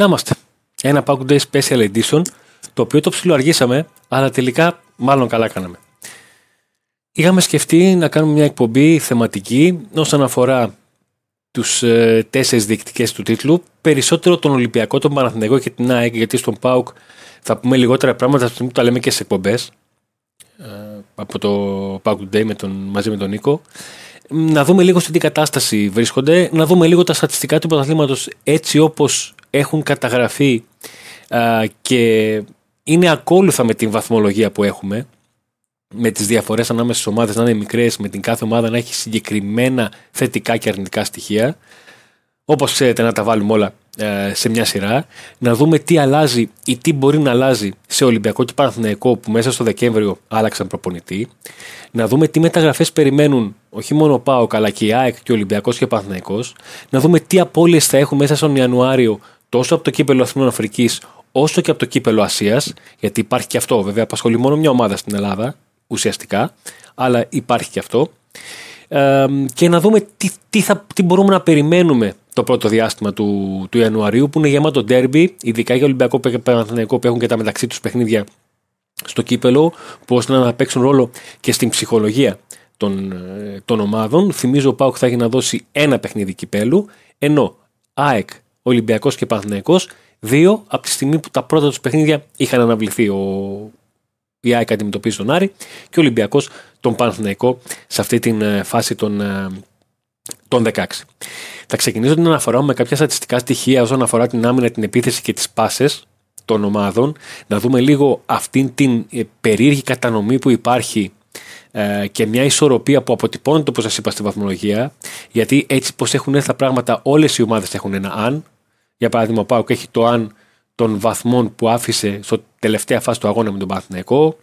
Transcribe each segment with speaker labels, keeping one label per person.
Speaker 1: Να είμαστε. Ένα Pack Day Special Edition, το οποίο το ψιλοαργήσαμε, αλλά τελικά μάλλον καλά κάναμε. Είχαμε σκεφτεί να κάνουμε μια εκπομπή θεματική όσον αφορά τους ε, τέσσερις διεκτικέ του τίτλου, περισσότερο τον Ολυμπιακό, τον Παναθηναϊκό και την ΑΕΚ, γιατί στον ΠΑΟΚ θα πούμε λιγότερα πράγματα που τα λέμε και σε εκπομπές. Ε, από το PAOK Day με τον, μαζί με τον Νίκο. Να δούμε λίγο σε τι κατάσταση βρίσκονται, να δούμε λίγο τα στατιστικά του πρωταθλήματος έτσι όπως έχουν καταγραφεί α, και είναι ακόλουθα με την βαθμολογία που έχουμε με τις διαφορές ανάμεσα στις ομάδες να είναι μικρές, με την κάθε ομάδα να έχει συγκεκριμένα θετικά και αρνητικά στοιχεία. Όπως ξέρετε να τα βάλουμε όλα ε, σε μια σειρά, να δούμε τι αλλάζει ή τι μπορεί να αλλάζει σε Ολυμπιακό και Παναθηναϊκό που μέσα στο Δεκέμβριο άλλαξαν προπονητή, να δούμε τι μεταγραφές περιμένουν όχι μόνο ο ΠΑΟΚ αλλά και η ΑΕΚ και ο Ολυμπιακός και ο Παναθηναϊκός, να δούμε τι απώλειες θα έχουν μέσα στον Ιανουάριο τόσο από το κύπελο Αθηνών Αφρικής όσο και από το κύπελο Ασίας, γιατί υπάρχει και αυτό βέβαια, απασχολεί μόνο μια ομάδα στην Ελλάδα, ουσιαστικά, αλλά υπάρχει και αυτό. Ε, και να δούμε τι, τι, θα, τι μπορούμε να περιμένουμε το πρώτο διάστημα του, του Ιανουαρίου που είναι γεμάτο ντέρμπι, ειδικά για Ολυμπιακό και Παναθηναϊκό που έχουν και τα μεταξύ τους παιχνίδια στο κύπελο, που ώστε να παίξουν ρόλο και στην ψυχολογία των, ε, των ομάδων. Θυμίζω ο Πάουκ θα έχει να δώσει ένα παιχνίδι κυπέλου, ενώ ΑΕΚ, Ολυμπιακός και Παναθηναϊκός δύο από τη στιγμή που τα πρώτα τους παιχνίδια είχαν αναβληθεί. Ο, η ΑΕΚ αντιμετωπίζει τον Άρη και ο Ολυμπιακός τον Παναθηναϊκό σε αυτή τη ε, φάση των, ε, των 16. Θα ξεκινήσω την αναφορά μου με κάποια στατιστικά στοιχεία όσον αφορά την άμυνα, την επίθεση και τις πάσες των ομάδων. Να δούμε λίγο αυτήν την ε, περίεργη κατανομή που υπάρχει και μια ισορροπία που αποτυπώνεται, όπως σας είπα, στη βαθμολογία. Γιατί έτσι πώ έχουν έρθει τα πράγματα, όλες οι ομάδες έχουν ένα αν. Για παράδειγμα, ο Πάουκ έχει το αν των βαθμών που άφησε στο τελευταία φάση του αγώνα με τον Παναθηναϊκό.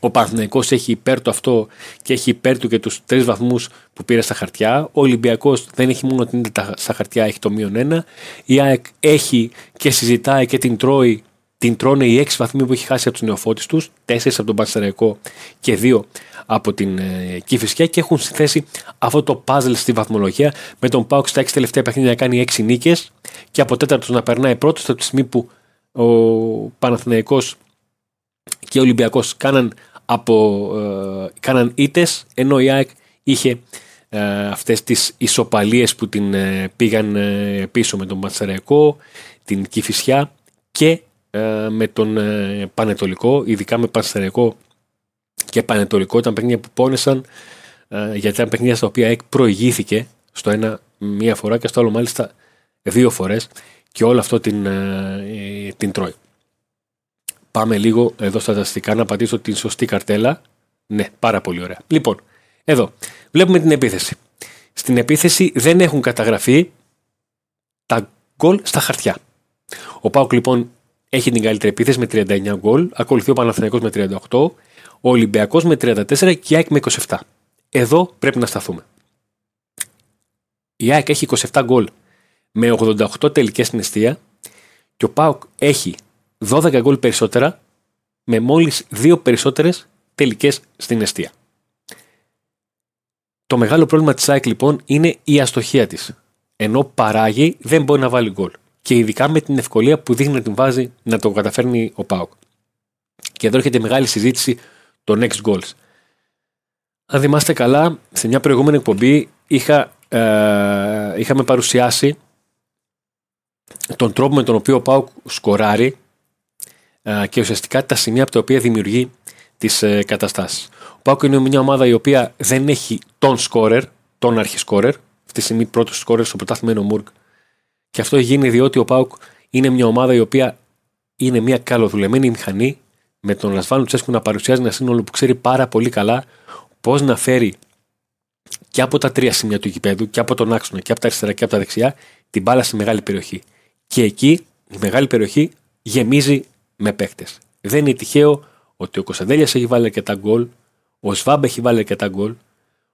Speaker 1: Ο Παναθηναϊκός έχει υπέρ του αυτό και έχει υπέρ του και τους τρεις βαθμούς που πήρε στα χαρτιά. Ο Ολυμπιακός δεν έχει μόνο την ήττα στα χαρτιά, έχει το μείον ένα. Η ΑΕΚ έχει και συζητάει και την τρώει. Την τρώνε οι έξι βαθμοί που έχει χάσει από τους νεοφώτη τους, τέσσερις από τον Παναθηναϊκό και δύο από την ε, Κηφισιά και έχουν συνθέσει αυτό το puzzle στη βαθμολογία με τον Πάουξ στα έξι τελευταία παιχνίδια να κάνει έξι νίκες και από τέταρτος να περνάει πρώτος από τη στιγμή που ο Παναθηναϊκός και ο Ολυμπιακός κάναν, από, ε, κάναν ήτες ενώ η ΑΕΚ είχε ε, αυτές τις ισοπαλίες που την ε, πήγαν ε, πίσω με τον Πανσεραϊκό, την Κηφισιά και ε, με τον Πανετολικό, ειδικά με Πανσεραϊκό και Πανετολικό ήταν παιχνίδια που πόνεσαν γιατί ήταν παιχνίδια στα οποία προηγήθηκε στο ένα μία φορά και στο άλλο μάλιστα δύο φορές και όλο αυτό την, ε, την τρώει. Πάμε λίγο εδώ στα στατιστικά να πατήσω την σωστή καρτέλα. Ναι, πάρα πολύ ωραία. Λοιπόν, εδώ βλέπουμε την επίθεση. Στην επίθεση δεν έχουν καταγραφεί τα γκολ στα χαρτιά. Ο Πάουκ λοιπόν έχει την καλύτερη επίθεση με 39 γκολ, ακολουθεί ο Παναθηναϊκός με 38, ο Ολυμπιακός με 34 και η ΑΕΚ με 27. Εδώ πρέπει να σταθούμε. Η ΑΕΚ έχει 27 γκολ με 88 τελικές στην αιστεία και ο Πάουκ έχει 12 γκολ περισσότερα με μόλις 2 περισσότερες τελικές στην αιστεία. Το μεγάλο πρόβλημα της ΑΕΚ λοιπόν είναι η αστοχία της. Ενώ παράγει, δεν μπορεί να βάλει γκολ. Και ειδικά με την ευκολία που δείχνει να την βάζει να το καταφέρνει ο Πάουκ. Και εδώ έρχεται μεγάλη συζήτηση των next goals. Αν θυμάστε καλά, σε μια προηγούμενη εκπομπή είχα, ε, είχαμε παρουσιάσει τον τρόπο με τον οποίο ο Πάουκ σκοράρει ε, και ουσιαστικά τα σημεία από τα οποία δημιουργεί τις ε, καταστάσεις. Ο Πάουκ είναι μια ομάδα η οποία δεν έχει τον σκόρερ, τον αρχισκόρερ. Αυτή τη στιγμή πρώτος σκόρερ στο πρωτάθλημα είναι ο Μουρκ. Και αυτό γίνει διότι ο Πάουκ είναι μια ομάδα η οποία είναι μια καλοδουλεμένη μηχανή με τον Λασβάνου Τσέσκου να παρουσιάζει ένα σύνολο που ξέρει πάρα πολύ καλά πώς να φέρει και από τα τρία σημεία του γηπέδου, και από τον άξονα, και από τα αριστερά και από τα δεξιά, την μπάλα στη μεγάλη περιοχή. Και εκεί η μεγάλη περιοχή γεμίζει με παίκτες. Δεν είναι τυχαίο ότι ο Κωνσταντέλιας έχει βάλει αρκετά γκολ, ο Σβάμπ έχει βάλει αρκετά γκολ,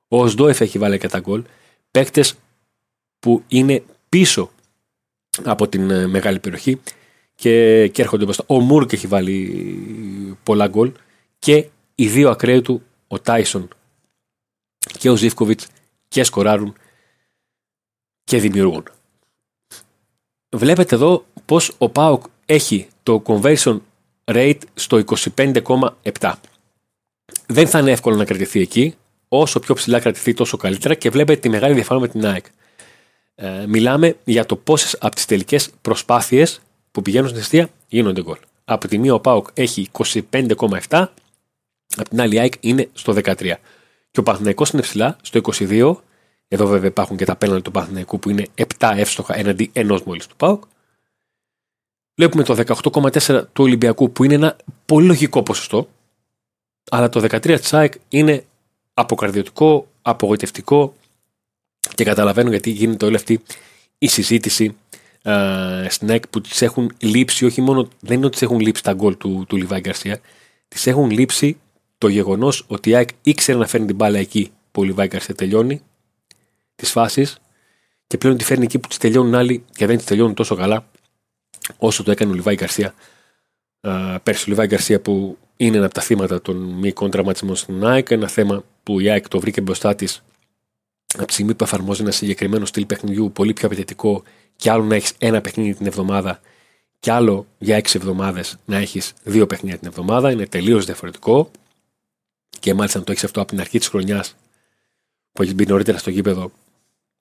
Speaker 1: ο Σντόεφ έχει βάλει αρκετά γκολ. Παίκτες που είναι πίσω από την ε, μεγάλη περιοχή και, και έρχονται μπροστά. Ο Μούρκ έχει βάλει πολλά γκολ και οι δύο ακραίοι του, ο Τάισον και ο Ζήφκοβιτς και σκοράρουν και δημιουργούν. Βλέπετε εδώ πως ο ΠΑΟΚ έχει το conversion rate στο 25,7. Δεν θα είναι εύκολο να κρατηθεί εκεί. Όσο πιο ψηλά κρατηθεί, τόσο καλύτερα και βλέπετε τη μεγάλη διαφορά με την ΑΕΚ. Ε, μιλάμε για το πόσες από τις τελικές προσπάθειες που πηγαίνουν στην αιστεία γίνονται γκολ. Από τη μία ο Πάοκ έχει 25,7, από την άλλη η ΑΕΚ είναι στο 13. Και ο Παναθηναϊκός είναι ψηλά, στο 22. Εδώ βέβαια υπάρχουν και τα πέναλ του Παναθηναϊκού που είναι 7 εύστοχα έναντι ενός μόλις του Πάοκ. Βλέπουμε το 18,4 του Ολυμπιακού που είναι ένα πολύ λογικό ποσοστό. Αλλά το 13 της ΑΕΚ είναι αποκαρδιωτικό, απογοητευτικό και καταλαβαίνω γιατί γίνεται όλη αυτή η συζήτηση uh, στην ΑΕΚ που τις έχουν λείψει, όχι μόνο δεν είναι ότι τις έχουν λείψει τα γκολ του, του Λιβάη Γκαρσία, τις έχουν λείψει το γεγονός ότι η ΑΕΚ ήξερε να φέρνει την μπάλα εκεί που ο Λιβάη Γκαρσία τελειώνει τις φάσεις και πλέον τη φέρνει εκεί που τις τελειώνουν άλλοι και δεν τις τελειώνουν τόσο καλά όσο το έκανε ο Λιβάη Γκαρσία uh, πέρσι. Ο Λιβάη Γκαρσία που είναι ένα από τα θύματα των μυϊκών τραυματισμών στην ΑΕΚ, ένα θέμα που η ΑΕΚ το βρήκε μπροστά της από τη στιγμή που εφαρμόζει ένα συγκεκριμένο στυλ παιχνιδιού πολύ πιο απαιτητικό και άλλο να έχεις ένα παιχνίδι την εβδομάδα και άλλο για έξι εβδομάδες να έχεις δύο παιχνίδια την εβδομάδα, είναι τελείως διαφορετικό. Και μάλιστα να το έχεις αυτό από την αρχή της χρονιάς που έχει μπει νωρίτερα στο γήπεδο,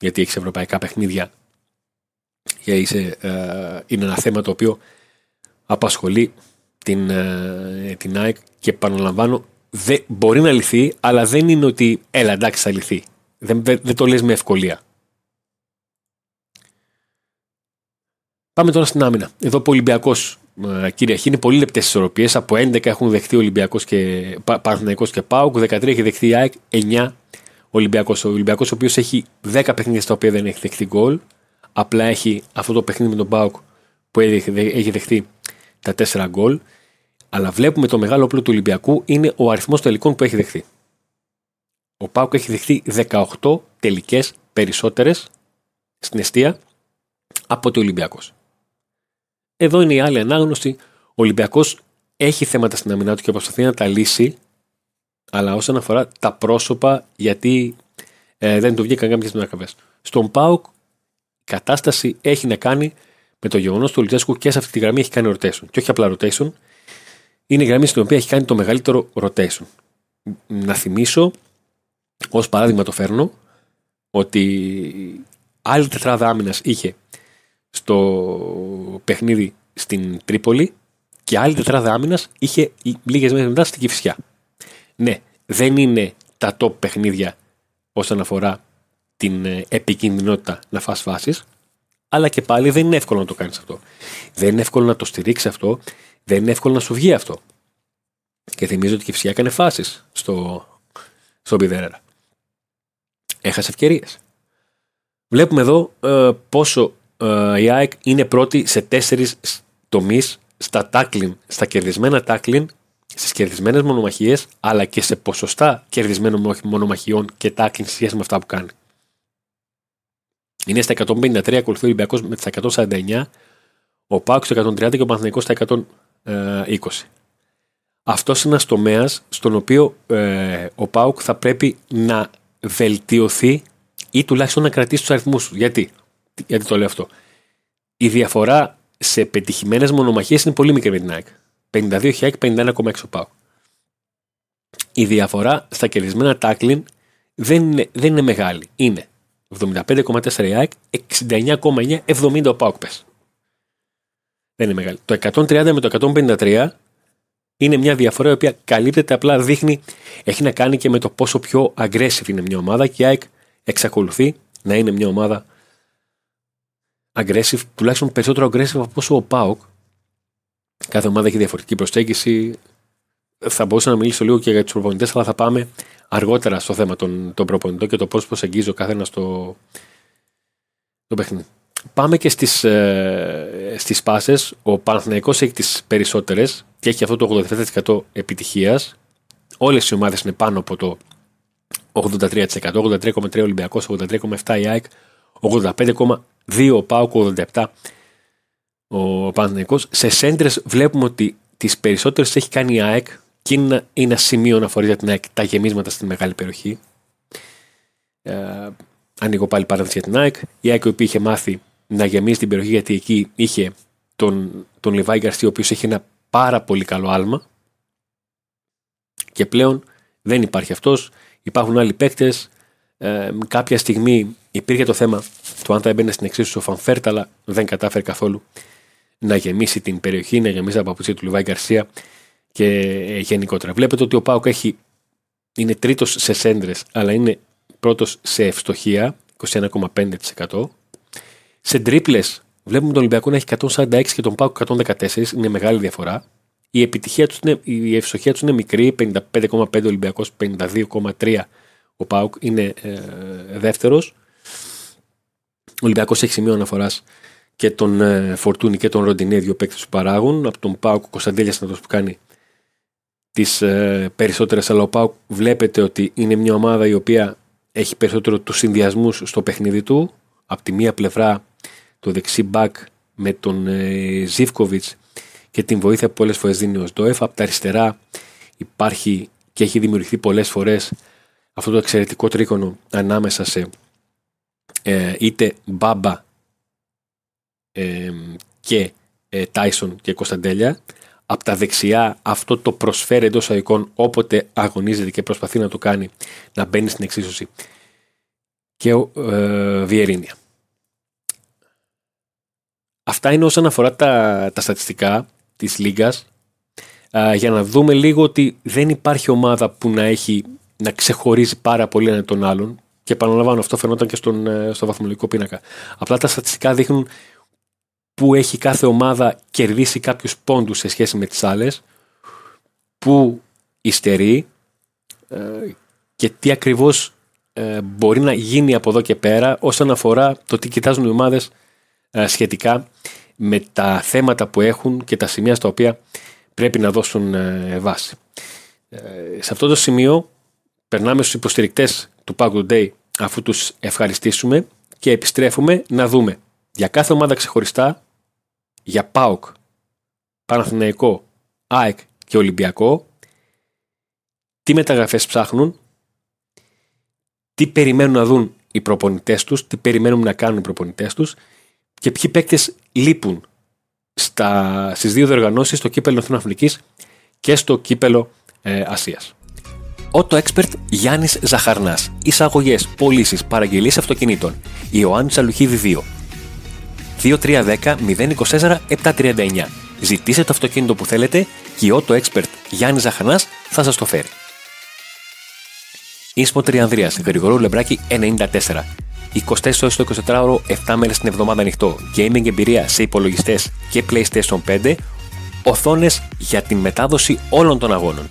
Speaker 1: γιατί έχεις ευρωπαϊκά παιχνίδια. Και είσαι, ε, είναι ένα θέμα το οποίο απασχολεί την, ε, την ΑΕΚ και επαναλαμβάνω, δεν, μπορεί να λυθεί, αλλά δεν είναι ότι έλα εντάξει θα λυθεί. Δεν, δεν, το λες με ευκολία. Πάμε τώρα στην άμυνα. Εδώ που ο Ολυμπιακός ε, κυριαρχεί είναι πολύ λεπτές ισορροπίες. Από 11 έχουν δεχτεί ο Ολυμπιακός και Παναθυναϊκό και Πάουκ. 13 έχει δεχτεί η ΑΕΚ. 9 Ολυμπιακός. Ο Ολυμπιακός, ο οποίος έχει 10 παιχνίδια στα οποία δεν έχει δεχτεί γκολ. Απλά έχει αυτό το παιχνίδι με τον Πάουκ που έχει δεχτεί τα 4 γκολ. Αλλά βλέπουμε το μεγάλο όπλο του Ολυμπιακού είναι ο αριθμός τελικών που έχει δεχτεί. Ο Πάουκ έχει δεχτεί 18 τελικές περισσότερες στην αιστεία από το Ολυμπιακός. Εδώ είναι η άλλη ανάγνωση. Ο Ολυμπιακός έχει θέματα στην αμυνά του και προσπαθεί να τα λύσει, αλλά όσον αφορά τα πρόσωπα, γιατί ε, δεν του βγήκαν κάποιες ανακαβέ. Στον Πάουκ η κατάσταση έχει να κάνει με το γεγονός του Λουτζέσκου και σε αυτή τη γραμμή έχει κάνει rotation. Και όχι απλά rotation, είναι η γραμμή στην οποία έχει κάνει το μεγαλύτερο rotation. Να θυμίσω, ως παράδειγμα το φέρνω, ότι άλλη τετράδα άμυνας είχε στο παιχνίδι στην Τρίπολη και άλλη τετράδα άμυνας είχε λίγες μέρες μετά στην Κυφσιά. Ναι, δεν είναι τα top παιχνίδια όσον αφορά την ε, επικίνδυνοτητα να φας φάσεις, αλλά και πάλι δεν είναι εύκολο να το κάνεις αυτό. Δεν είναι εύκολο να το στηρίξεις αυτό, δεν είναι εύκολο να σου βγει αυτό. Και θυμίζω ότι η Κυφσιά έκανε φάσεις στο, στο Πιδέρερα. Έχασε ευκαιρίες. Βλέπουμε εδώ ε, πόσο ε, η ΑΕΚ είναι πρώτη σε τέσσερις τομείς στα τάκλιν, στα κερδισμένα τάκλιν, στι κερδισμένε μονομαχίες, αλλά και σε ποσοστά κερδισμένων μονομαχιών και τάκλιν σε σχέση με αυτά που κάνει. Είναι στα 153, ακολουθεί ο Ολυμπιακός με τα 149, ο Πάουκ στο 130 και ο Παναθηναϊκός στα 120. Αυτός είναι ένας τομέας στον οποίο ε, ο Πάουκ θα πρέπει να βελτιωθεί ή τουλάχιστον να κρατήσει τους αριθμούς. Γιατί; Γιατί το λέω αυτό. Η διαφορά σε πετυχημένες μονομαχίες είναι πολύ μικρή με την ΑΕΚ. 52 έχει ΑΕΚ, 51,6 ο ΠΑΟ. Η διαφορά στα κερδισμένα τάκλιν δεν είναι, δεν είναι μεγάλη. Είναι 75,4 η ΑΕΚ, 69,9, 70 ο ΠΑΟΚ πες. Δεν είναι μεγάλη. Το 130 με το 153 είναι μια διαφορά η οποία καλύπτεται απλά δείχνει, έχει να κάνει και με το πόσο πιο aggressive είναι μια ομάδα και η ΑΕΚ εξακολουθεί να είναι μια ομάδα aggressive, τουλάχιστον περισσότερο aggressive από όσο ο Πάοκ. Κάθε ομάδα έχει διαφορετική προσέγγιση. Θα μπορούσα να μιλήσω λίγο και για τους προπονητές, αλλά θα πάμε αργότερα στο θέμα των, των προπονητών και το πώς προσεγγίζει ο καθένας το, το παιχνίδι. Πάμε και στις, ε, στις πάσες. Ο Παναθηναϊκός έχει τις περισσότερες και έχει αυτό το 87% επιτυχίας. Όλες οι ομάδες είναι πάνω από το 83%. 83,3 Ολυμπιακός, 83,7 η ΑΕΚ, 85,2 ο ΠΑΟΚ, 87 ο Παναθηναϊκός. Σε σέντρες βλέπουμε ότι τις περισσότερες έχει κάνει η ΑΕΚ και είναι ένα σημείο αναφοράς για την ΑΕΚ τα γεμίσματα στην μεγάλη περιοχή. Ε, ανοίγω πάλι παράδειγμα για την ΑΕΚ. Η ΑΕΚ η οποία είχε μάθει να γεμίσει την περιοχή γιατί εκεί είχε τον, τον Λιβάι Γκαρσία ο οποίος έχει ένα πάρα πολύ καλό άλμα και πλέον δεν υπάρχει αυτός υπάρχουν άλλοι παίκτες ε, κάποια στιγμή υπήρχε το θέμα του αν θα έμπαινε στην εξίσωση ο Φαν Βέερτ αλλά δεν κατάφερε καθόλου να γεμίσει την περιοχή, να γεμίσει τα παπούτσια του Λιβάη Γκαρσία και ε, γενικότερα. Βλέπετε ότι ο Πάουκ έχει, είναι τρίτος σε σέντρες αλλά είναι πρώτος σε ευστοχία 21,5%. Σε τρίπλες βλέπουμε τον Ολυμπιακό να έχει 146 και τον Πάουκ 114, είναι μεγάλη διαφορά. Η επιτυχία του είναι, η ευστοχία του είναι μικρή, 55,5 Ολυμπιακός, 52,3 ο Πάουκ είναι ε, δεύτερος. Ο Ολυμπιακός έχει σημείο αναφοράς και τον ε, Φορτούνη και τον Ροντινέ, δύο παίκτες που παράγουν. Από τον Πάουκ ο Κωνσταντέλιας είναι αυτό που κάνει τις ε, περισσότερες. Αλλά ο Πάουκ βλέπετε ότι είναι μια ομάδα η οποία έχει περισσότερο τους συνδυασμούς στο παιχνίδι του. Από τη μία πλευρά το δεξί μπακ με τον ε, Ζήφκοβιτς και την βοήθεια που πολλές φορές δίνει ο Σντόεφ. Από τα αριστερά υπάρχει και έχει δημιουργηθεί πολλές φορές αυτό το εξαιρετικό τρίκονο ανάμεσα σε ε, είτε Μπάμπα ε, και Τάισον και Κωνσταντέλια. Από τα δεξιά αυτό το προσφέρει εντός αγικών όποτε αγωνίζεται και προσπαθεί να το κάνει να μπαίνει στην εξίσωση και ο ε, Βιερίνια. Αυτά είναι όσον αφορά τα, τα στατιστικά της Λίγκας για να δούμε λίγο ότι δεν υπάρχει ομάδα που να έχει να ξεχωρίζει πάρα πολύ έναν τον άλλον και επαναλαμβάνω αυτό φαινόταν και στον, ε, στο βαθμολογικό πίνακα. Απλά τα στατιστικά δείχνουν που έχει κάθε ομάδα κερδίσει κάποιους πόντους σε σχέση με τις άλλες που υστερεί ε, και τι ακριβώς ε, μπορεί να γίνει από εδώ και πέρα όσον αφορά το τι κοιτάζουν οι ομάδες ε, σχετικά με τα θέματα που έχουν και τα σημεία στα οποία πρέπει να δώσουν ε, βάση. Ε, σε αυτό το σημείο περνάμε στους υποστηρικτές του Pago Day αφού τους ευχαριστήσουμε και επιστρέφουμε να δούμε για κάθε ομάδα ξεχωριστά για ΠΑΟΚ, Παναθηναϊκό, ΑΕΚ και Ολυμπιακό τι μεταγραφές ψάχνουν τι περιμένουν να δουν οι προπονητές τους, τι περιμένουν να κάνουν οι προπονητές τους και ποιοι παίκτες λείπουν στις δύο διοργανώσεις, στο κύπελο Εθνική και στο κύπελο ε, Ασίας. Auto Expert Γιάννης Ζαχαρνάς. Εισαγωγές, πωλήσεις, παραγγελίες αυτοκινήτων. Ιωάννης Αλουχίδη 2. 2310 024 739. Ζητήστε το αυτοκίνητο που θέλετε και η Auto Expert Γιάννη Ζαχαρνά θα σας το φέρει. Ίσπο Τριανδρία, Γρηγορού Λεμπράκη 94. 24 ώρες το 24ωρο, 7 μέρες την εβδομάδα ανοιχτό, gaming εμπειρία σε υπολογιστές και PlayStation 5, οθόνες για την μετάδοση όλων των αγώνων.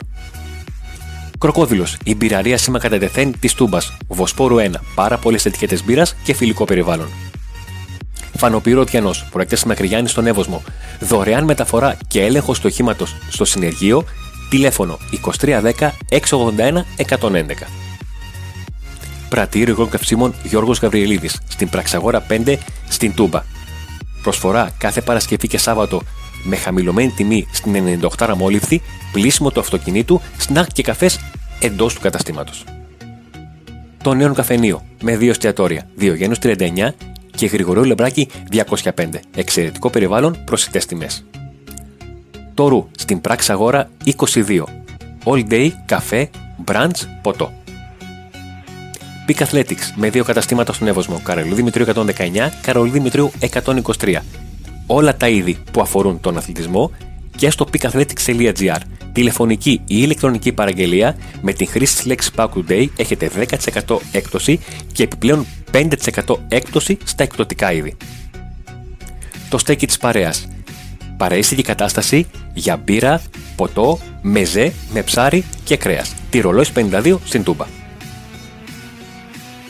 Speaker 1: Κροκόδηλος, η μπειραρία σήμα κατά τεθέν της Τούμπας, Βοσπόρου 1, πάρα πολλές ετικέτες μπύρας και φιλικό περιβάλλον. Φανοπύρο Διανό, προέκτε Μακριγιάννη στον Εύωσμο, δωρεάν μεταφορά και έλεγχο του οχήματος στο συνεργείο, τηλέφωνο 2310 681 111. Πρατήριο υγρών καυσίμων Γιώργος Γαβριελίδης στην Πραξαγόρα 5 στην Τούμπα. Προσφορά κάθε Παρασκευή και Σάββατο με χαμηλωμένη τιμή στην 98 Ραμόληφθη, πλήσιμο του αυτοκινήτου, σνακ και καφές εντός του καταστήματος. Το νέο καφενείο με δύο εστιατόρια, 2 Γένους 39 και Γρηγορείο Λεμπράκη 205. Εξαιρετικό περιβάλλον, προσιτές τιμές. Το Ρου στην πράξη αγόρα 22. All day, καφέ, brunch, ποτό. Peak Athletics με δύο καταστήματα στον Εύωσμο, Καρολίδη Δημητρίου 119, Καρολίδη Δημητρίου 123. Όλα τα είδη που αφορούν τον αθλητισμό και στο peakathletics.gr. Τηλεφωνική ή ηλεκτρονική παραγγελία με την χρήση της λέξης Pack Day έχετε 10% έκπτωση και επιπλέον 5% έκπτωση στα εκπτωτικά είδη. Το στέκι της παρέας. Παραίσθητη κατάσταση για μπύρα, ποτό, μεζέ με ψάρι και κρέας. Τη ρολόι 52 στην Τούμπα.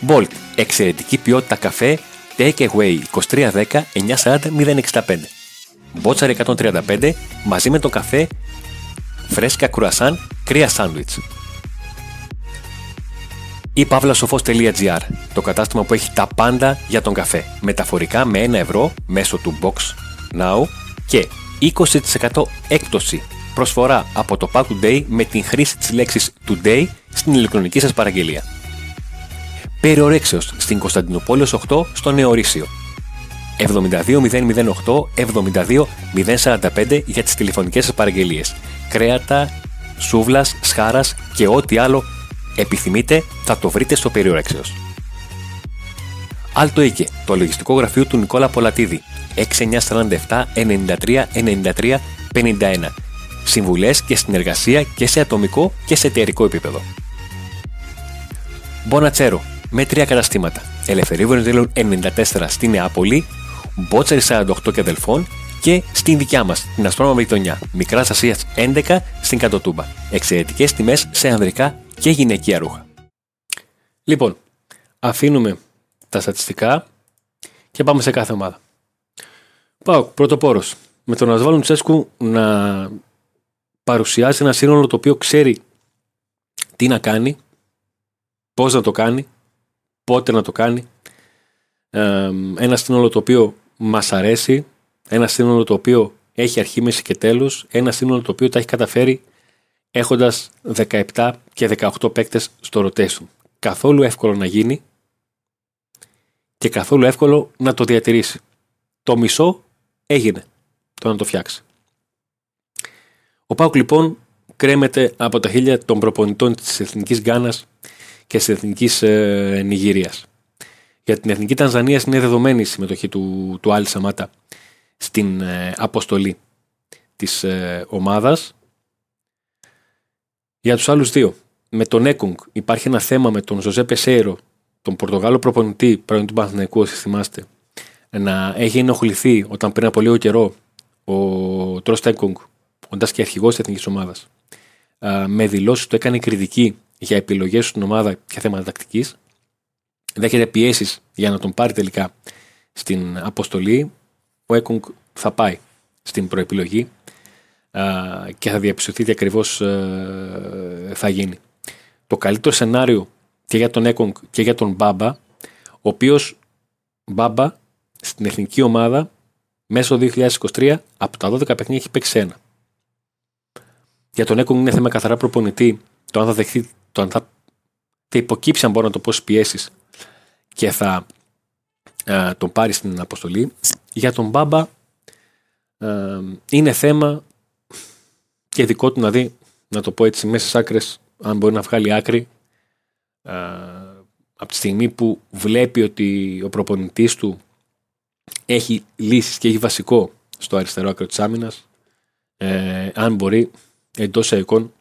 Speaker 1: Bolt. Εξαιρετική ποιότητα καφέ. Take away 2310 940 065. Μπότσαρ 135 μαζί με το καφέ φρέσκα κουρασάν κρύα σάντουιτς. Η pavlasofos.gr Το κατάστημα που έχει τα πάντα για τον καφέ. Μεταφορικά με 1 ευρώ μέσω του Box Now και 20% έκπτωση προσφορά από το Pack Today με την χρήση της λέξης Today στην ηλεκτρονική σας παραγγελία. Περιορέξεως στην Κωνσταντινούπολη 8 στο Νεορίσιο. 72008 72045 για τις τηλεφωνικές σας παραγγελίες. Κρέατα, σούβλας, σχάρας και ό,τι άλλο επιθυμείτε θα το βρείτε στο περιορέξεως. Άλτο Οίκε, το λογιστικό γραφείο του Νικόλα Πολατίδη. 6947 93 93 51. Συμβουλές και συνεργασία και σε ατομικό και σε εταιρικό επίπεδο. Μπονατσέρο, με τρία καταστήματα. Ελευθερίου Βενιζέλων 94 στη Νεάπολη, Μπότσαρη 48 και αδελφών και στην δικιά μας, την Αστρόνομη Γειτονιά, Μικράς Ασίας 11 στην Κατοτούμπα. Εξαιρετικές τιμές σε ανδρικά και γυναικεία ρούχα. Λοιπόν, αφήνουμε τα στατιστικά και πάμε σε κάθε ομάδα. Πάω πρωτοπόρος. Με τον Ασβάλλον Τσέσκου να παρουσιάσει ένα σύνολο το οποίο ξέρει τι να κάνει, πώς να το κάνει, πότε να το κάνει. ένα σύνολο το οποίο μας αρέσει, ένα σύνολο το οποίο έχει αρχή, μέση και τέλος, ένα σύνολο το οποίο τα έχει καταφέρει έχοντας 17 και 18 παίκτες στο rotation. Καθόλου εύκολο να γίνει και καθόλου εύκολο να το διατηρήσει. Το μισό έγινε το να το φτιάξει. Ο Πάουκ λοιπόν κρέμεται από τα χίλια των προπονητών της Εθνικής Γκάνας και της Εθνικής ε, Νιγηρίας. Για την Εθνική Τανζανία είναι δεδομένη η συμμετοχή του, του Άλλη Σαμάτα στην ε, αποστολή της ε, ομάδας. Για τους άλλους δύο, με τον Έκουγκ υπάρχει ένα θέμα με τον Ζωζέ Πεσέρο, τον Πορτογάλο προπονητή πρώην του Παναθηναϊκού, όσοι θυμάστε, να έχει ενοχληθεί όταν πριν από λίγο καιρό ο Τρος Έκουγκ, όντα και αρχηγός της εθνικής ομάδας, με δηλώσεις του έκανε κριτική για επιλογές στην ομάδα και θέματα τακτικής. Δέχεται πιέσεις για να τον πάρει τελικά στην αποστολή. Ο Έκουγκ θα πάει στην προεπιλογή και θα διαπιστωθεί τι ακριβώς ε, θα γίνει. Το καλύτερο σενάριο και για τον Έκονγκ και για τον Μπάμπα, ο οποίος Μπάμπα στην εθνική ομάδα μέσω 2023 από τα 12 παιχνίδια έχει παίξει ένα. Για τον Έκονγκ είναι θέμα καθαρά προπονητή το αν θα δεχθεί, το αν θα, θα υποκύψει αν μπορώ να το πω πιέσεις και θα τον πάρει στην αποστολή. Για τον Μπάμπα είναι θέμα και δικό του να δει, να το πω έτσι, μέσα στι άκρες, αν μπορεί να βγάλει άκρη από τη στιγμή που βλέπει ότι ο προπονητής του έχει λύσεις και έχει βασικό στο αριστερό άκρο της άμυνας ε, αν μπορεί εντός εικόν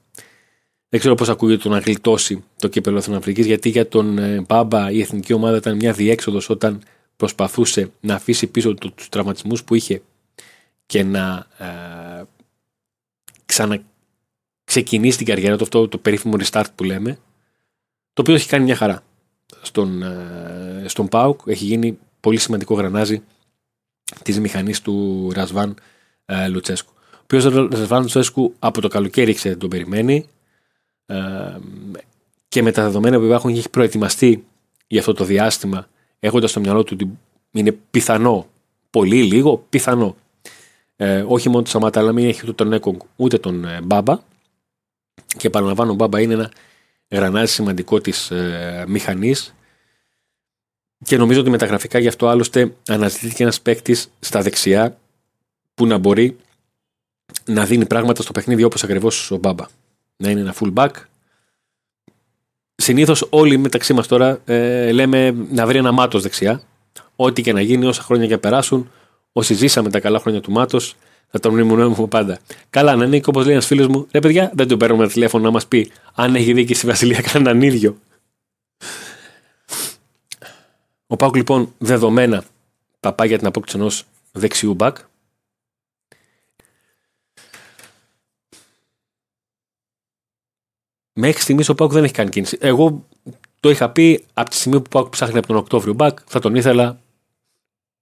Speaker 1: δεν ξέρω πώς ακούγεται το να γλιτώσει το κύπελο Αφρικής γιατί για τον ε, Μπάμπα η εθνική ομάδα ήταν μια διέξοδος όταν προσπαθούσε να αφήσει πίσω του, τους τραυματισμούς που είχε και να ε, ξαναξεκινήσει την καριέρα του αυτό το περίφημο restart που λέμε το οποίο έχει κάνει μια χαρά στον, ε, στον ΠΑΟΚ. Έχει γίνει πολύ σημαντικό γρανάζι της μηχανής του Ρασβάν ε, Λουτσέσκου. Ο οποίος Ρασβάν Λουτσέσκου από το καλοκαίρι ξέρετε τον περιμένει ε, και με τα δεδομένα που υπάρχουν έχει προετοιμαστεί για αυτό το διάστημα έχοντας στο μυαλό του ότι είναι πιθανό, πολύ λίγο, πιθανό. Ε, όχι μόνο του Σαμάτα, αλλά μην έχει ούτε τον Έκογκ ούτε τον ε, Μπάμπα. Και επαναλαμβάνω, ο Μπάμπα είναι ένα γρανάζι σημαντικό της ε, μηχανής. Και νομίζω ότι με τα γραφικά γι' αυτό άλλωστε αναζητήθηκε ένας παίκτης στα δεξιά που να μπορεί να δίνει πράγματα στο παιχνίδι όπως ακριβώς ο Μπάμπα. Να είναι ένα full back. Συνήθως όλοι μεταξύ μας τώρα ε, λέμε να βρει ένα μάτος δεξιά. Ό,τι και να γίνει, όσα χρόνια και περάσουν, όσοι ζήσαμε τα καλά χρόνια του μάτος, θα τον μνημονεύουμε πάντα. Καλά, να είναι όπως λέει ένας φίλος μου, ρε παιδιά, δεν τον παίρνουμε τηλέφωνο να μας πει αν έχει δίκη στη Βασιλεία κανέναν ίδιο. Ο ΠΑΟΚ λοιπόν δεδομένα θα πάει για την απόκτηση ενός δεξιού μπακ. Μέχρι στιγμής ο ΠΑΟΚ δεν έχει κάνει κίνηση. Εγώ το είχα πει από τη στιγμή που ο ΠΑΟΚ ψάχνει από τον Οκτώβριο μπακ, θα τον ήθελα.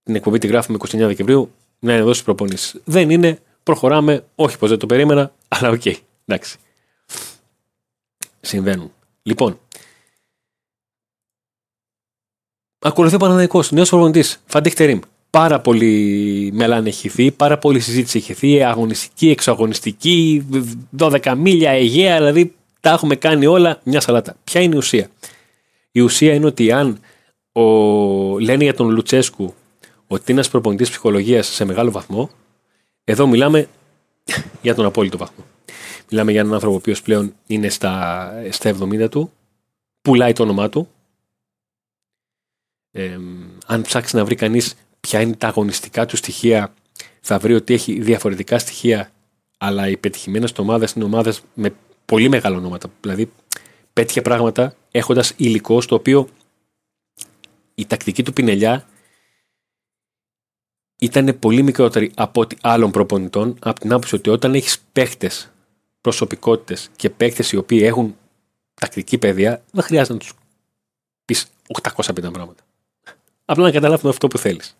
Speaker 1: Την εκπομπή τη γράφουμε 29 Δεκεμβρίου να είναι εδώ στις προπονήσεις. Δεν είναι, προχωράμε. Όχι πως δεν το περίμενα, αλλά ok. Okay, εντάξει. Συμβαίνουν. Λοιπόν, ακολουθεί ο Παναναναϊκό, νέος προπονητής, Φαντίχ Πάρα πολύ μελάνε έχει χυθεί, πάρα πολύ συζήτηση έχει χυθεί, αγωνιστική, εξωαγωνιστική, 12 μίλια, Αιγαία, δηλαδή τα έχουμε κάνει όλα μια σαλάτα. Ποια είναι η ουσία; Η ουσία είναι ότι αν ο, λένε για τον Λουτσέσκου ότι είναι ένας προπονητής ψυχολογίας σε μεγάλο βαθμό, εδώ μιλάμε για τον απόλυτο βαθμό. Μιλάμε για έναν άνθρωπο ο οποίος πλέον είναι στα, στα 70 του, πουλάει το όνομά του. Ε, αν ψάξει να βρει κανείς ποια είναι τα αγωνιστικά του στοιχεία, θα βρει ότι έχει διαφορετικά στοιχεία, αλλά οι πετυχημένες ομάδες είναι ομάδες με πολύ μεγάλα ονόματα. Δηλαδή, πέτυχε πράγματα έχοντας υλικό στο οποίο η τακτική του πινελιά ήταν πολύ μικρότερη από ό,τι άλλων προπονητών, από την άποψη ότι όταν έχεις παίχτες, προσωπικότητες και παίχτες οι οποίοι έχουν τακτική παιδεία, δεν χρειάζεται να τους πεις 850 πράγματα. Απλά να καταλάβουν αυτό που θέλεις.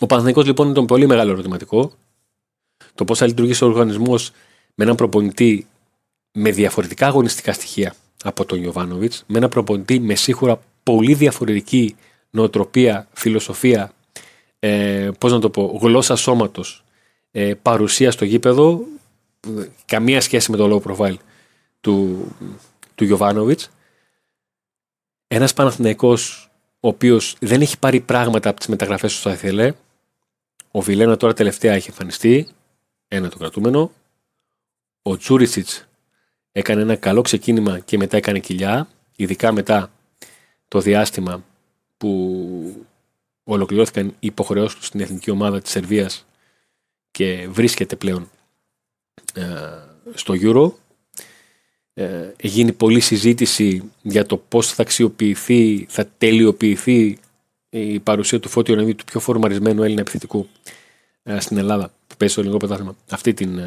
Speaker 1: Ο Παναθηνικό λοιπόν είναι το πολύ μεγάλο ερωτηματικό. Το πώς θα λειτουργήσει ο οργανισμός με έναν προπονητή με διαφορετικά αγωνιστικά στοιχεία από τον Ιωβάνοβιτς, με έναν προπονητή με σίγουρα πολύ διαφορετική νοοτροπία, φιλοσοφία, ε, πώς να το πω, γλώσσα σώματος, ε, παρουσία στο γήπεδο, καμία σχέση με το low profile του, του Γιωβάνοβιτς. Ένας Παναθηναϊκός ο οποίος δεν έχει πάρει πράγματα από τις μεταγραφές του θα ήθελε. Ο Βιλένα τώρα τελευταία έχει εμφανιστεί, ένα το κρατούμενο. Ο Τσούρισιτς έκανε ένα καλό ξεκίνημα και μετά έκανε κοιλιά, ειδικά μετά το διάστημα που ολοκληρώθηκαν οι υποχρεώσεις τους στην εθνική ομάδα της Σερβίας και βρίσκεται πλέον ε, στο Euro. Ε, γίνει πολλή συζήτηση για το πώς θα αξιοποιηθεί, θα τελειοποιηθεί η παρουσία του Φώτιου Ναβί, του πιο φορμαρισμένου Έλληνα επιθετικού ε, στην Ελλάδα που παίζει στο ελληνικό πρωτάθλημα αυτή την,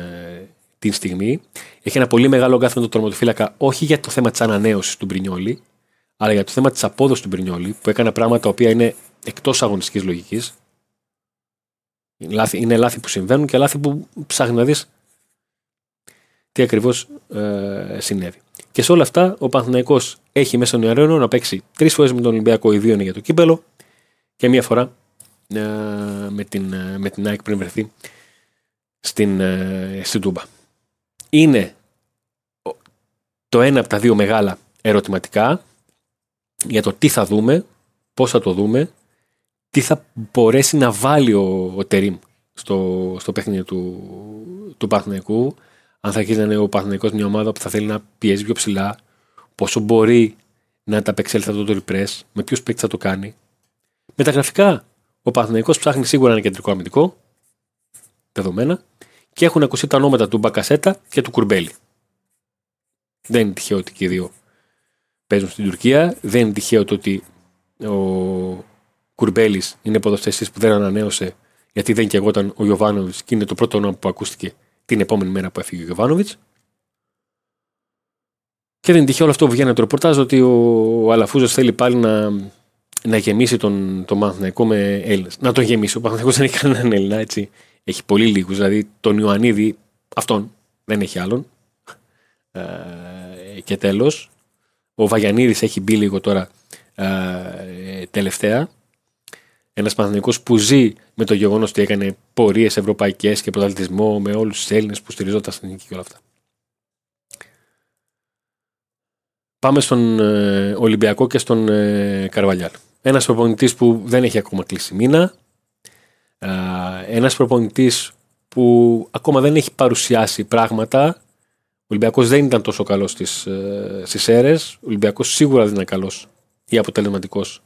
Speaker 1: ε, την στιγμή. Έχει ένα πολύ μεγάλο με το τροματοφύλακα, όχι για το θέμα της ανανέωσης του Μπρινιόλη, αλλά για το θέμα της απόδοσης του Μπρινιόλη, που έκανε πράγματα τα οποία είναι εκτός αγωνιστικής λογικής. Είναι λάθη που συμβαίνουν και λάθη που ψάχνει να δεις τι ακριβώς ε, συνέβη. Και σε όλα αυτά, ο Παναθηναϊκός έχει μέσα στον Ιαρένο να παίξει τρεις φορές με τον Ολυμπιακό, οι δύο είναι για το κύπελο και μία φορά ε, με, την, ε, με την ΑΕΚ πριν βρεθεί στην, ε, στην Τούμπα. Είναι το ένα από τα δύο μεγάλα ερωτηματικά για το τι θα δούμε, πώς θα το δούμε, τι θα μπορέσει να βάλει ο, ο Τερίμ στο, στο παιχνίδι του, του Παναθηναϊκού, αν θα αρχίσει να είναι ο Παναθηναϊκός μια ομάδα που θα θέλει να πιέζει πιο ψηλά, πόσο μπορεί να τα απεξέλθει αυτό το repress, με ποιους παίκτες θα το κάνει. Με τα γραφικά, ο Παναθηναϊκός ψάχνει σίγουρα ένα κεντρικό αμυντικό, δεδομένα, και έχουν ακουστεί τα ονόματα του Μπακασέτα και του Κουρμπέλη. Δεν είναι τυχαίο ότι και οι δύο παίζουν στην Τουρκία. Δεν είναι τυχαίο το ότι ο Κουρμπέλης είναι ποδοσφαιριστής που δεν ανανέωσε γιατί δεν και εγώ ο Ιωβάνοβιτ και είναι το πρώτο όνομα που ακούστηκε την επόμενη μέρα που έφυγε ο Ιωβάνοβιτ. Και δεν είναι τυχαίο όλο αυτό που βγαίνει το ρεπορτάζ ότι ο Αλαφούζος θέλει πάλι να, να γεμίσει τον, τον Παναθηναϊκό με Έλληνες. Να τον γεμίσει. Ο Παναθηναϊκός δεν έχει κανέναν Έλληνα, έτσι. Έχει πολύ λίγους. Δηλαδή τον Ιωαννίδη, αυτόν δεν έχει άλλον. Ε, και τέλος, ο Βαγιανίδης έχει μπει λίγο τώρα ε, τελευταία. Ένας Παναθυνικό που ζει με το γεγονός ότι έκανε πορείες ευρωπαϊκές και πρωταθλητισμό με όλους τους Έλληνες που στηριζόταν στην νίκη και όλα αυτά. Πάμε στον ε, Ολυμπιακό και στον ε, Καρβαλιάλ. Ένας προπονητής που δεν έχει ακόμα κλείσει μήνα. Ε, ένας προπονητής που ακόμα δεν έχει παρουσιάσει πράγματα ο Ολυμπιακός δεν ήταν τόσο καλός στις ε, αίρες. Ο Ολυμπιακός σίγουρα δεν ήταν καλός ή αποτελεσματικός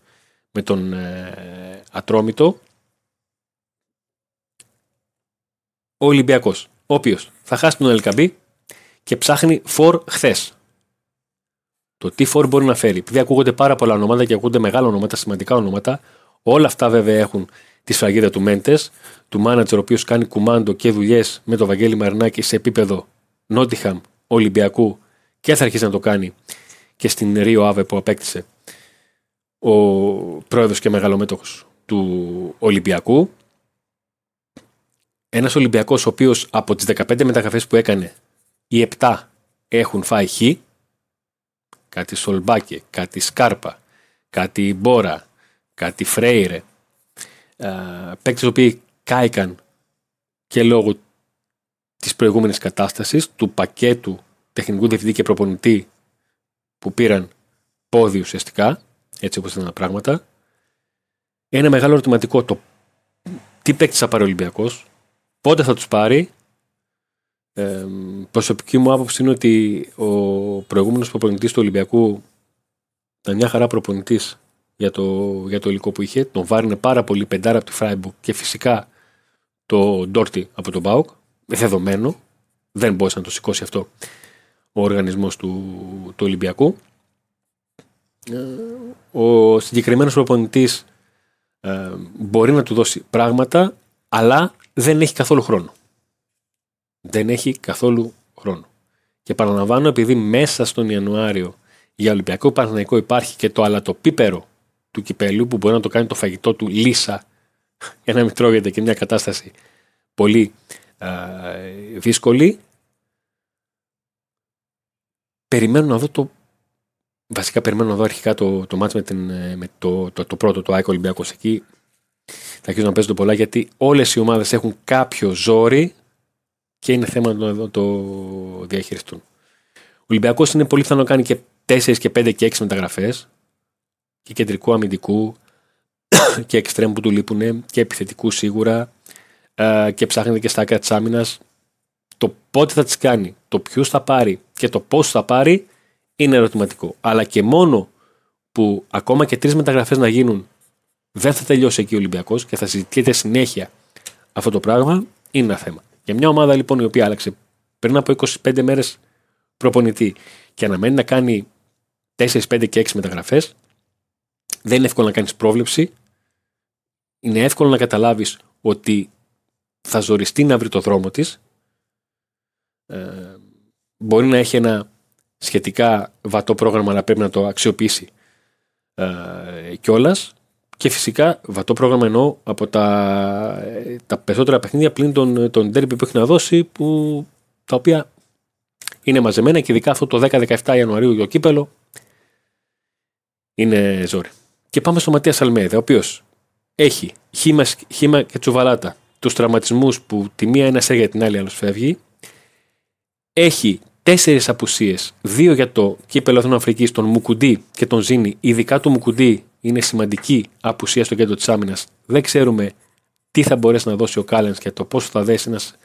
Speaker 1: με τον ε, Ατρόμητο. Ο Ολυμπιακός, ο οποίος θα χάσει τον Ελκαμπή και ψάχνει φορ χθες. Το τι φορ μπορεί να φέρει. Επειδή ακούγονται πάρα πολλά ονόματα και ακούγονται μεγάλα ονόματα, σημαντικά ονόματα, όλα αυτά βέβαια έχουν τη σφραγίδα του Μέντες, του μάνατζερ ο οποίος κάνει κουμάντο και δουλειές με τον Βαγγέλη Μαρινάκη σε επίπεδο Νότιχαμ, Ολυμπιακού και θα αρχίσει να το κάνει και στην Ρίο Άβε που απέκτησε ο πρόεδρος και μεγαλομέτωχος του Ολυμπιακού. Ένας Ολυμπιακός ο οποίος από τις 15 μεταγραφές που έκανε οι 7 έχουν φάει χ, κάτι Σολμπάκε, κάτι Σκάρπα, κάτι Μπόρα, κάτι Φρέιρε, παίκτες οι οποίοι κάηκαν και λόγω της προηγούμενης κατάστασης, του πακέτου τεχνικού διευθυντή και προπονητή που πήραν πόδι ουσιαστικά, έτσι όπως ήταν τα πράγματα. ένα μεγάλο ερωτηματικό το τι παίκτης θα πάρει ο Ολυμπιακός, πότε θα τους πάρει. Ε, προσωπική μου άποψη είναι ότι ο προηγούμενος προπονητής του Ολυμπιακού ήταν μια χαρά προπονητής για το, για το υλικό που είχε. Τον βάρινε πάρα πολύ πεντάρα από τη Φράιμπουργκ και φυσικά το Ντόρτι από τον Μπάουκ. Δεδομένο. Δεν μπορούσε να το σηκώσει αυτό ο οργανισμός του, του Ολυμπιακού. Ε, ο συγκεκριμένος προπονητής ε, μπορεί να του δώσει πράγματα, αλλά δεν έχει καθόλου χρόνο. Δεν έχει καθόλου χρόνο. Και παραλαμβάνω, επειδή μέσα στον Ιανουάριο για Ολυμπιακό Παναθηναϊκό υπάρχει και το αλατοπίπερο του κυπέλου που μπορεί να το κάνει το φαγητό του λύσα για να μην τρώγεται και μια κατάσταση πολύ ε, δύσκολη. Περιμένω να δω το. Βασικά περιμένω να δω αρχικά το, το μάτς με, την, ε, με το, το, το, πρώτο, το Άικο Ολυμπιακός εκεί. Θα αρχίσω να παίζονται πολλά γιατί όλες οι ομάδες έχουν κάποιο ζόρι και είναι θέμα να το διαχειριστούν. Ο Ολυμπιακός είναι πολύ πιθανό να κάνει και 4 και 5 και 6 μεταγραφές και κεντρικού αμυντικού και εξτρέμ που του λείπουν και επιθετικού σίγουρα ε, και ψάχνεται και στα άκρα της άμυνας. Το πότε θα τις κάνει, το ποιους θα πάρει και το πώς θα πάρει είναι ερωτηματικό. Αλλά και μόνο που ακόμα και τρεις μεταγραφές να γίνουν δεν θα τελειώσει εκεί ο Ολυμπιακός και θα συζητιέται συνέχεια αυτό το πράγμα είναι ένα θέμα. Για μια ομάδα λοιπόν η οποία άλλαξε πριν από 25 μέρες προπονητή και αναμένει να κάνει 4, 5 και 6 μεταγραφές, δεν είναι εύκολο να κάνεις πρόβλεψη. Είναι εύκολο να καταλάβεις ότι θα ζοριστεί να βρει το δρόμο της. Ε, μπορεί να έχει ένα σχετικά βατό πρόγραμμα, αλλά πρέπει να το αξιοποιήσει ε, κιόλας. Και φυσικά βατό πρόγραμμα εννοώ από τα, τα περισσότερα παιχνίδια πλην των, των που έχει να δώσει, που, τα οποία είναι μαζεμένα και ειδικά αυτό το 10-17 Ιανουαρίου για το κύπελο είναι ζόρι. Και πάμε στο Ματίας Αλμέδα, ο οποίος έχει χήμα, χήμα και τσουβαλάτα τους τραυματισμούς που τη μία είναι για την άλλη άλλος φεύγει. Έχει τέσσερις απουσίες, δύο για το κύπελο Αθήνων Αφρικής, τον Μουκουντή και τον Ζήνη. Ειδικά του Μουκουντή είναι σημαντική απουσία στο κέντρο της άμυνας. Δεν ξέρουμε τι θα μπορέσει να δώσει ο Κάλενς και το πόσο θα δέσει ένας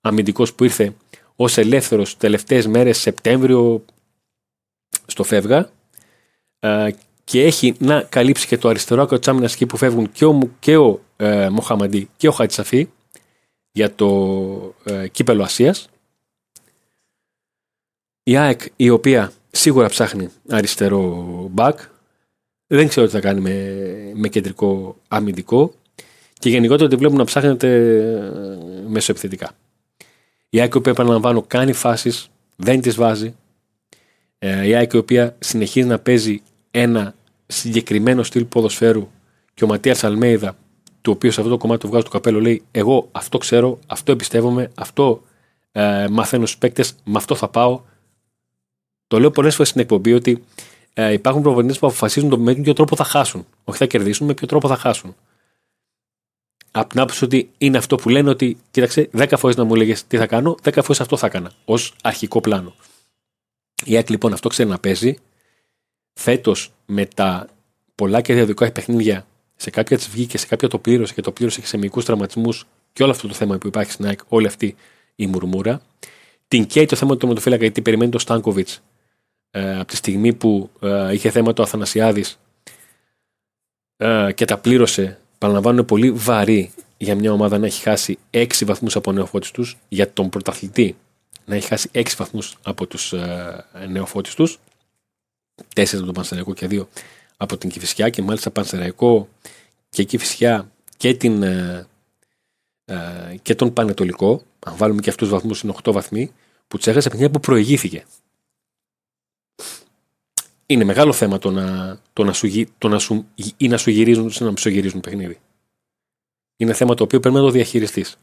Speaker 1: αμυντικός που ήρθε ως ελεύθερος τελευταίες μέρες Σεπτέμβριο στο Φεύγα ε, και έχει να καλύψει και το αριστερό άκρο της άμυνας εκεί που φεύγουν και ο, και ο ε, Μοχαμαντή και ο Χατσαφή για το ε, κύπελο Ασίας. Η ΑΕΚ η οποία σίγουρα ψάχνει αριστερό μπακ. Δεν ξέρω τι θα κάνει με, με κεντρικό αμυντικό. Και γενικότερα τη βλέπουμε να ψάχνεται ε, μεσοεπιθετικά. Η ΑΕΚ η οποία επαναλαμβάνω κάνει φάσεις, δεν τις βάζει. Ε, η ΑΕΚ η οποία συνεχίζει να παίζει ένα συγκεκριμένο στυλ ποδοσφαίρου και ο Ματίας Αλμέιδα, του οποίου σε αυτό το κομμάτι του βγάζω το καπέλο, λέει: Εγώ αυτό ξέρω, αυτό εμπιστεύομαι, αυτό ε, μαθαίνω στους παίκτες, με αυτό θα πάω. Το λέω πολλές φορές στην εκπομπή ότι ε, υπάρχουν προπονητές που αποφασίζουν το με ποιο τρόπο θα χάσουν. Όχι θα κερδίσουν, με ποιο τρόπο θα χάσουν. Από την άποψη ότι είναι αυτό που λένε ότι, κοίταξε, 10 φορές να μου έλεγες τι θα κάνω, 10 φορές αυτό θα έκανα. Ω αρχικό πλάνο. Η ΑΕΚ λοιπόν αυτό ξέρει να παίζει φέτος με τα πολλά και διαδικά παιχνίδια, σε κάποια της βγήκε, σε κάποια το πλήρωσε και το πλήρωσε και σε μυϊκούς τραυματισμούς και όλο αυτό το θέμα που υπάρχει στην ΑΕΚ, όλη αυτή η μουρμούρα. Την καίει το θέμα του τερματοφύλακα γιατί περιμένει το Στάνκοβιτς ε, από τη στιγμή που ε, είχε θέμα το Αθανασιάδης ε, και τα πλήρωσε. Παραλαμβάνω, πολύ βαρύ για μια ομάδα να έχει χάσει 6 βαθμούς από νεοφώτης τους, για τον πρωταθλητή να έχει χάσει 6 βαθμούς από τους ε, νεοφώτης του. Τέσσερις από τον Πανσεραϊκό και δύο από την Κυφυσιά και μάλιστα Πανσεραϊκό και Κυφυσιά και, την, ε, ε, και τον Πανετολικό. Αν βάλουμε και αυτούς τους βαθμούς, είναι 8 βαθμοί που τους έχασε παιχνίδια που προηγήθηκε. Είναι μεγάλο θέμα το να, το να, σου, το να σου, ή να σου γυρίζουν ή να σου γυρίζουν παιχνίδι. Είναι θέμα το οποίο πρέπει να το διαχειριστείς.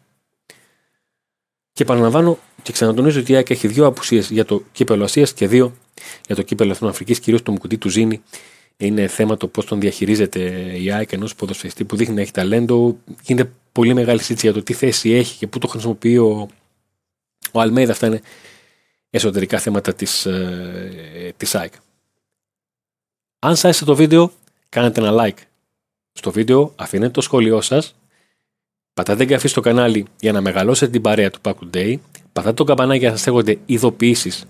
Speaker 1: Και επαναλαμβάνω και ξανατονίζω ότι η ΑΕΚ έχει δύο απουσίες για το κύπελο Ασίας και δύο για το κύπελο Εθνών Αφρικής, κυρίως το Μουκουτί του Ζήνη. Είναι θέμα το πώς τον διαχειρίζεται η ΑΕΚ ενός ποδοσφαιριστή που δείχνει να έχει ταλέντο. Γίνεται πολύ μεγάλη συζήτηση για το τι θέση έχει και πού το χρησιμοποιεί ο, ο Αλμέδα. Αυτά είναι εσωτερικά θέματα της ε, της ΑΕΚ. Αν σας άρεσε το βίντεο, κάνετε ένα like. στο βίντεο, αφήνετε το σχόλιο σας, πατάτε εγγραφή στο κανάλι για να μεγαλώσετε την παρέα του Pack Day, πατάτε το καμπανάκι για να σας έρχονται ειδοποιήσεις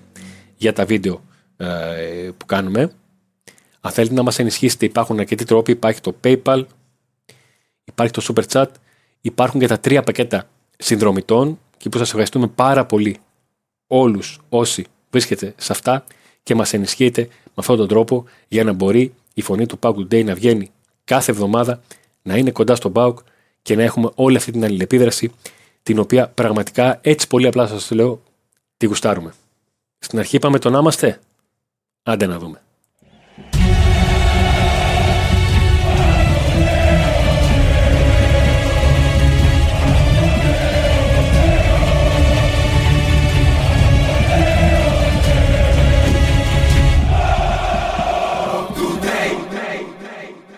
Speaker 1: για τα βίντεο ε, που κάνουμε. Αν θέλετε να μας ενισχύσετε, υπάρχουν αρκετοί τρόποι. Υπάρχει το PayPal, υπάρχει το Super Chat, υπάρχουν και τα τρία πακέτα συνδρομητών και που σας ευχαριστούμε πάρα πολύ όλους όσοι βρίσκεται σε αυτά και μας ενισχύετε με αυτόν τον τρόπο για να μπορεί η φωνή του Pauk Day να βγαίνει κάθε εβδομάδα, να είναι κοντά στον Pauk και να έχουμε όλη αυτή την αλληλεπίδραση την οποία πραγματικά έτσι πολύ απλά σας το λέω τη γουστάρουμε. Στην αρχή είπαμε το να είμαστε, άντε να δούμε.